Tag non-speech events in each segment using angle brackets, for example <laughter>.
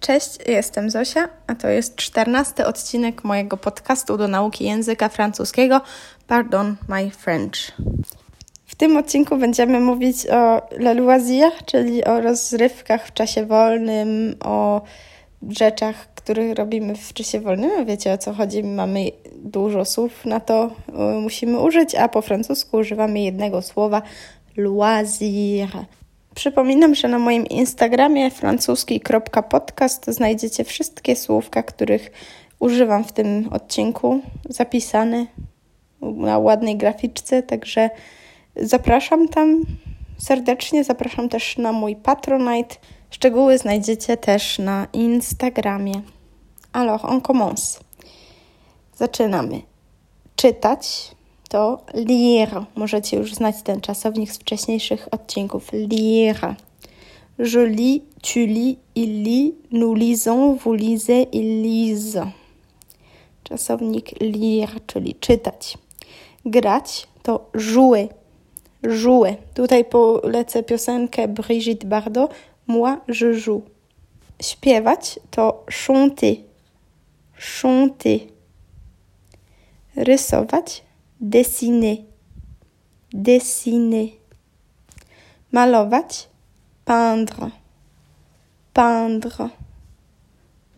Cześć, jestem Zosia, a to jest czternasty odcinek mojego podcastu do nauki języka francuskiego Pardon My French. W tym odcinku będziemy mówić o le loisir, czyli o rozrywkach w czasie wolnym, o rzeczach, których robimy w czasie wolnym. Wiecie o co chodzi, mamy dużo słów na to, musimy użyć, a po francusku używamy jednego słowa loisir. Przypominam, że na moim Instagramie francuski.podcast znajdziecie wszystkie słówka, których używam w tym odcinku, zapisane na ładnej graficzce, także zapraszam tam serdecznie, zapraszam też na mój Patronite. Szczegóły znajdziecie też na Instagramie. Alors, on commence. Zaczynamy. Czytać to lire. Możecie już znać ten czasownik z wcześniejszych odcinków. Lire. Je lis, tu lis, il lit, nous lisons, vous lisez, il lise. Czasownik lire, czyli czytać. Grać to jouer. Jouer. Tutaj polecę piosenkę Brigitte Bardot. Moi, je joue. Śpiewać to chanter. Chanter. Rysować dessiner, dessiner. Malować, peindre, peindre.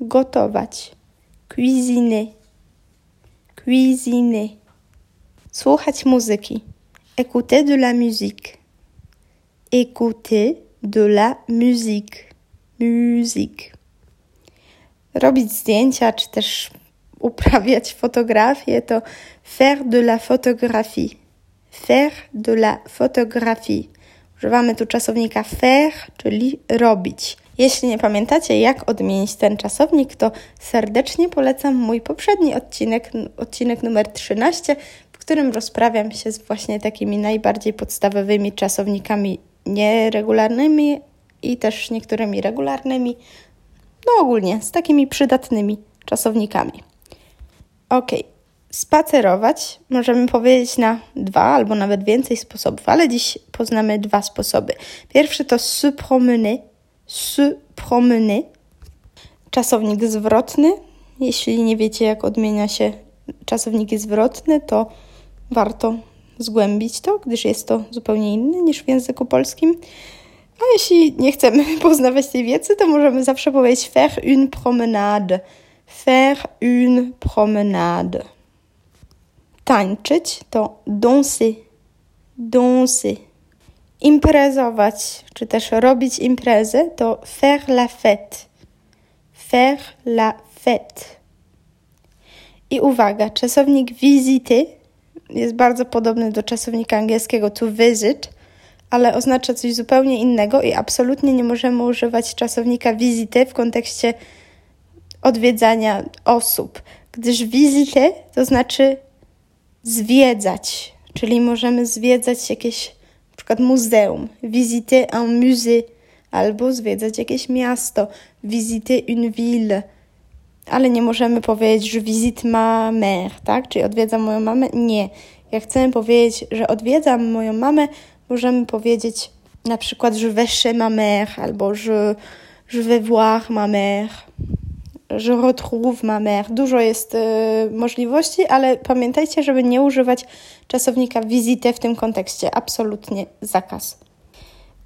Gotować, cuisiner, cuisiner. Słuchać muzyki, écouter de la musique, écouter de la musique, musique. Robić zdjęcia, czy też uprawiać fotografię, to faire de la photographie. Faire de la photographie. Używamy tu czasownika faire, czyli robić. Jeśli nie pamiętacie, jak odmienić ten czasownik, to serdecznie polecam mój poprzedni odcinek, odcinek numer 13, w którym rozprawiam się z właśnie takimi najbardziej podstawowymi czasownikami nieregularnymi i też niektórymi regularnymi, no ogólnie z takimi przydatnymi czasownikami. Ok, spacerować możemy powiedzieć na dwa albo nawet więcej sposobów, ale dziś poznamy dwa sposoby. Pierwszy to se promener, se promener. Czasownik zwrotny. Jeśli nie wiecie, jak odmienia się czasowniki zwrotne, to warto zgłębić to, gdyż jest to zupełnie inny niż w języku polskim. A jeśli nie chcemy <laughs> poznawać tej wiedzy, to możemy zawsze powiedzieć faire une promenade faire une promenade. Tańczyć to danser, danser. Imprezować, czy też robić imprezę to faire la fête, faire la fête. I uwaga, czasownik visiter jest bardzo podobny do czasownika angielskiego to visit, ale oznacza coś zupełnie innego i absolutnie nie możemy używać czasownika visiter w kontekście odwiedzania osób, gdyż wizytę to znaczy zwiedzać, czyli możemy zwiedzać jakieś na przykład muzeum, visiter un musée, albo zwiedzać jakieś miasto, visiter une ville, ale nie możemy powiedzieć, że visite ma mère, tak? Czyli odwiedzam moją mamę? Nie. Jak chcemy powiedzieć, że odwiedzam moją mamę, możemy powiedzieć na przykład, że vais chez ma mère, albo że je vais voir ma mère je retrouve ma mère. Dużo jest y, możliwości, ale pamiętajcie, żeby nie używać czasownika visite w tym kontekście. Absolutnie zakaz.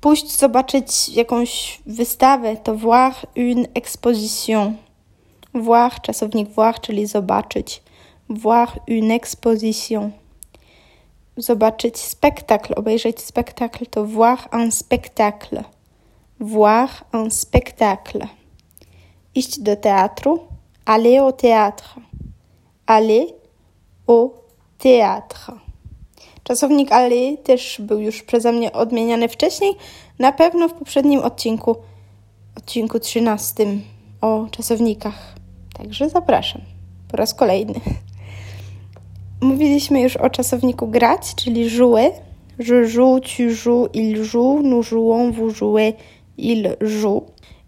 Pójść zobaczyć jakąś wystawę to voir une exposition. Voir, czasownik voir, czyli zobaczyć. Voir une exposition. Zobaczyć spektakl, obejrzeć spektakl to voir un spectacle. Voir un spectacle iść do teatru, aller au théâtre. Aller au théâtre. Czasownik aller też był już przeze mnie odmieniany wcześniej, na pewno w poprzednim odcinku, odcinku 13 o czasownikach. Także zapraszam po raz kolejny. Mówiliśmy już o czasowniku grać, czyli jouer. Je joue, tu joues, il joue, nous jouons, vous jouez, il joue.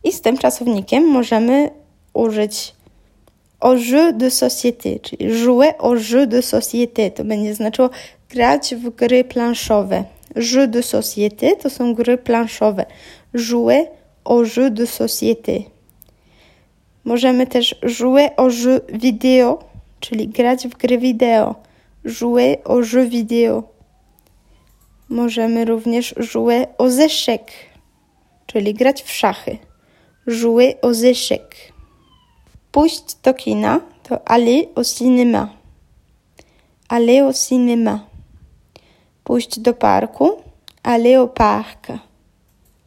I z tym czasownikiem możemy użyć au jeu de société, czyli jouer au jeu de société. To będzie znaczyło grać w gry planszowe. Jeu de société to są gry planszowe. Jouer au jeu de société. Możemy też jouer au jeu vidéo, czyli grać w gry wideo. Jouer au jeu vidéo. Możemy również jouer aux échecs, czyli grać w szachy. Jouer aux échecs. Pójść do kina to aller au cinéma. Aller au cinéma. Pójść do parku. Aller au parc.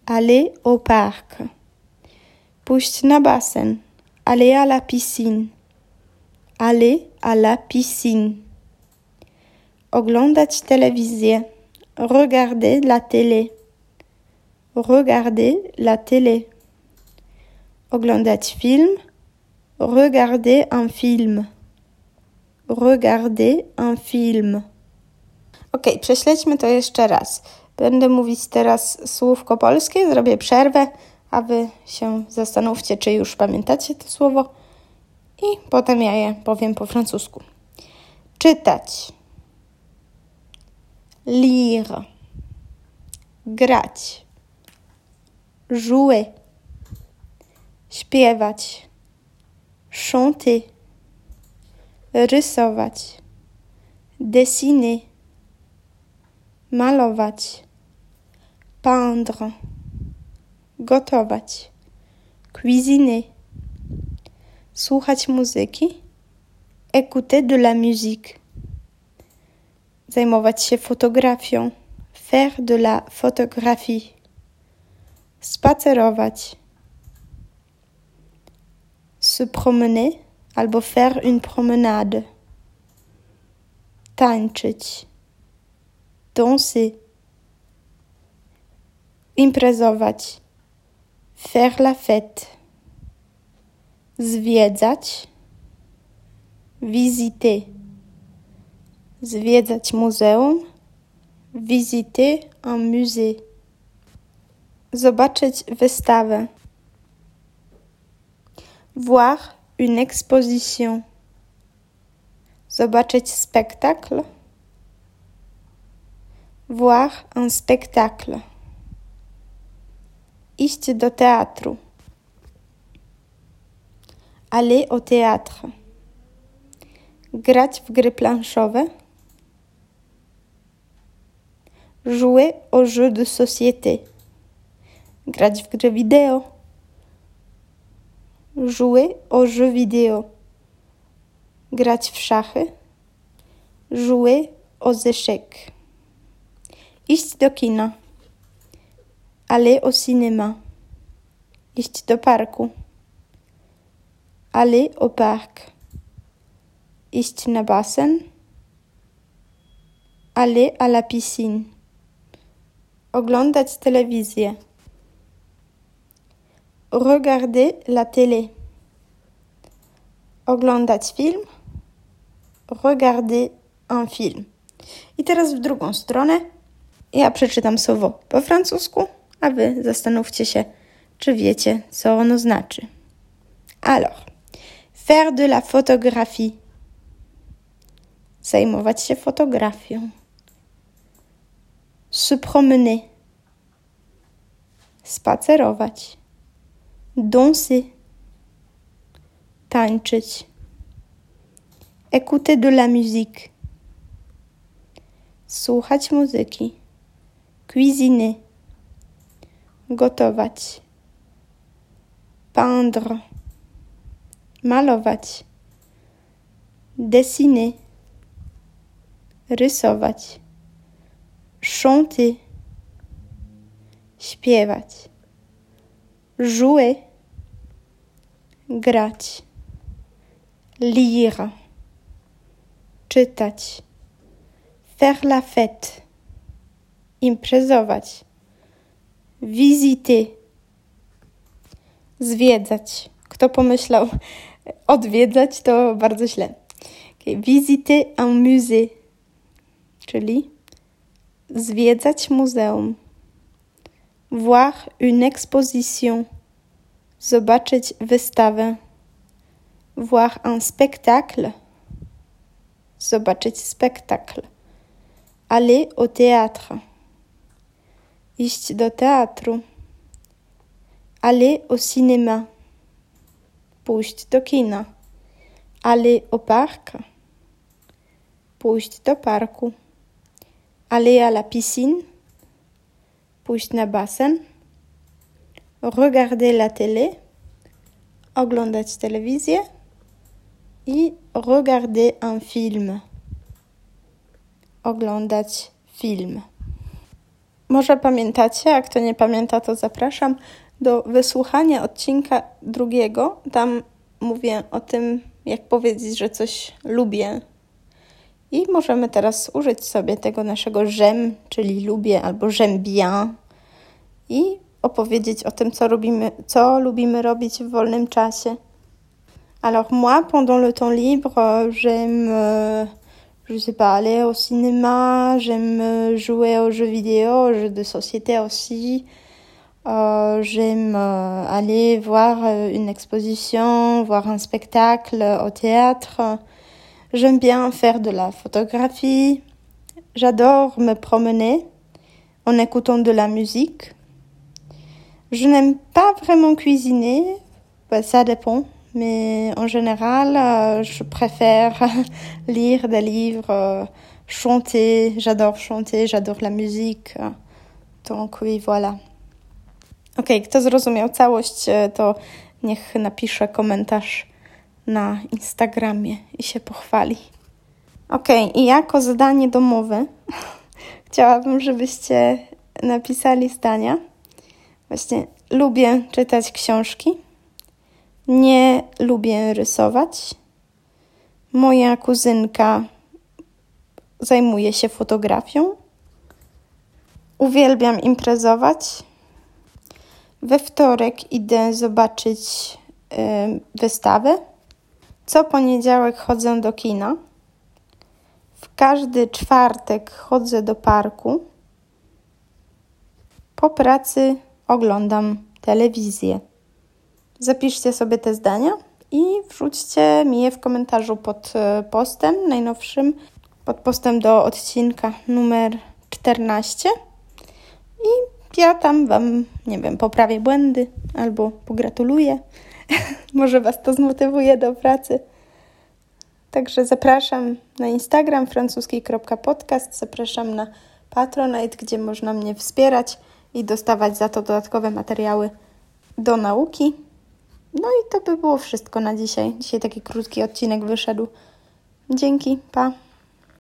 Aller au parc. Na basen. Aller à la piscine. Aller à la piscine. Oglądać telewizję. Regarder la télé. Regarder la télé. Oglądać film. Regarder un film. Regarder un film. Ok, prześledźmy to jeszcze raz. Będę mówić teraz słówko polskie, zrobię przerwę, a wy się zastanówcie, czy już pamiętacie to słowo. I potem ja je powiem po francusku. Czytać. Lire. Grać. Jouer. Śpiewać. Chanter. Rysować. Dessiner. Malować. Peindre. Gotować. Cuisiner. Słuchać muzyki. Écouter de la musique. Zajmować się fotografią. Faire de la photographie. Spacerować. Se promener albo faire une promenade. Tańczyć. Danser. Imprezować. Faire la fête. Zwiedzać. Visiter. Zwiedzać muzeum. Visiter un musée. Zobaczyć wystawę. Voir une exposition. Zobaczyć spektakl. Voir un spectacle. Iść do teatru. Aller au théâtre. Grać w gry. Jouer au jeu de société. Grać w gry wideo. Jouer au jeu vidéo. Grać w szachy. Jouer aux échecs. Iść do kina. Aller au cinéma. Iść do parku. Aller au parc. Iść na basen. Aller à la piscine. Oglądać telewizję. Regarder la télé. Oglądać film. Regarder un film. I teraz w drugą stronę. Ja przeczytam słowo po francusku, a wy zastanówcie się, czy wiecie, co ono znaczy. Alors, faire de la photographie. Zajmować się fotografią. Se promener. Spacerować. Danser. Tańczyć. Écouter de la musique. Słuchać muzyki. Cuisiner. Gotować. Peindre. Malować. Dessiner. Rysować. Chanter. Śpiewać. Jouer. Grać. Lire. Czytać. Faire la fête. Imprezować. Visiter. Zwiedzać. Kto pomyślał <laughs> odwiedzać, to bardzo źle. Okay. Visiter un musée, czyli zwiedzać muzeum. Voir une exposition. Zobaczyć wystawę. Voir un spectacle. Zobaczyć spektakl. Aller au théâtre. Iść do teatru. Aller au cinéma. Pójść do kina. Aller au parc. Pójść do parku. Aller à la piscine. Pójść na basen. Regarder la télé. Oglądać telewizję. I regarder un film. Oglądać film. Może pamiętacie, a kto nie pamięta, to zapraszam do wysłuchania odcinka drugiego. Tam mówię o tym, jak powiedzieć, że coś lubię. I możemy teraz użyć sobie tego naszego j'aime, czyli lubię albo j'aime bien i opowiedzieć o tym, co lubimy, co lubimy robić w wolnym czasie. Alors moi, pendant le temps libre, j'aime euh, je sais pas, aller au cinéma, j'aime euh, jouer aux jeux vidéo, aux jeux de société aussi. Euh, j'aime euh, aller voir euh, une exposition, voir un spectacle au théâtre. J'aime bien faire de la photographie. J'adore me promener en écoutant de la musique. Je n'aime pas vraiment cuisiner, bah, ça dépend. Mais en général, euh, je préfère <laughs> lire des livres, euh, chanter. J'adore chanter, j'adore la musique. Donc oui, voilà. Ok, kto zrozumiał całość, e, to niech napisze komentarz na Instagramie i się pochwali. Ok, i jako zadanie domowe <laughs> chciałabym, żebyście napisali zdania. Właśnie lubię czytać książki nie lubię rysować. Moja kuzynka zajmuje się fotografią. Uwielbiam imprezować. We wtorek idę zobaczyć y, wystawę. Co poniedziałek chodzę do kina. W każdy czwartek chodzę do parku. Po pracy oglądam telewizję. Zapiszcie sobie te zdania i wrzućcie mi je w komentarzu pod e, postem najnowszym, pod postem do odcinka numer 14. I ja tam Wam, nie wiem, poprawię błędy albo pogratuluję. <laughs> Może Was to zmotywuje do pracy. Także zapraszam na Instagram francuski.podcast, zapraszam na Patronite, gdzie można mnie wspierać i dostawać za to dodatkowe materiały do nauki. No i to by było wszystko na dzisiaj. Dzisiaj taki krótki odcinek wyszedł. Dzięki, pa.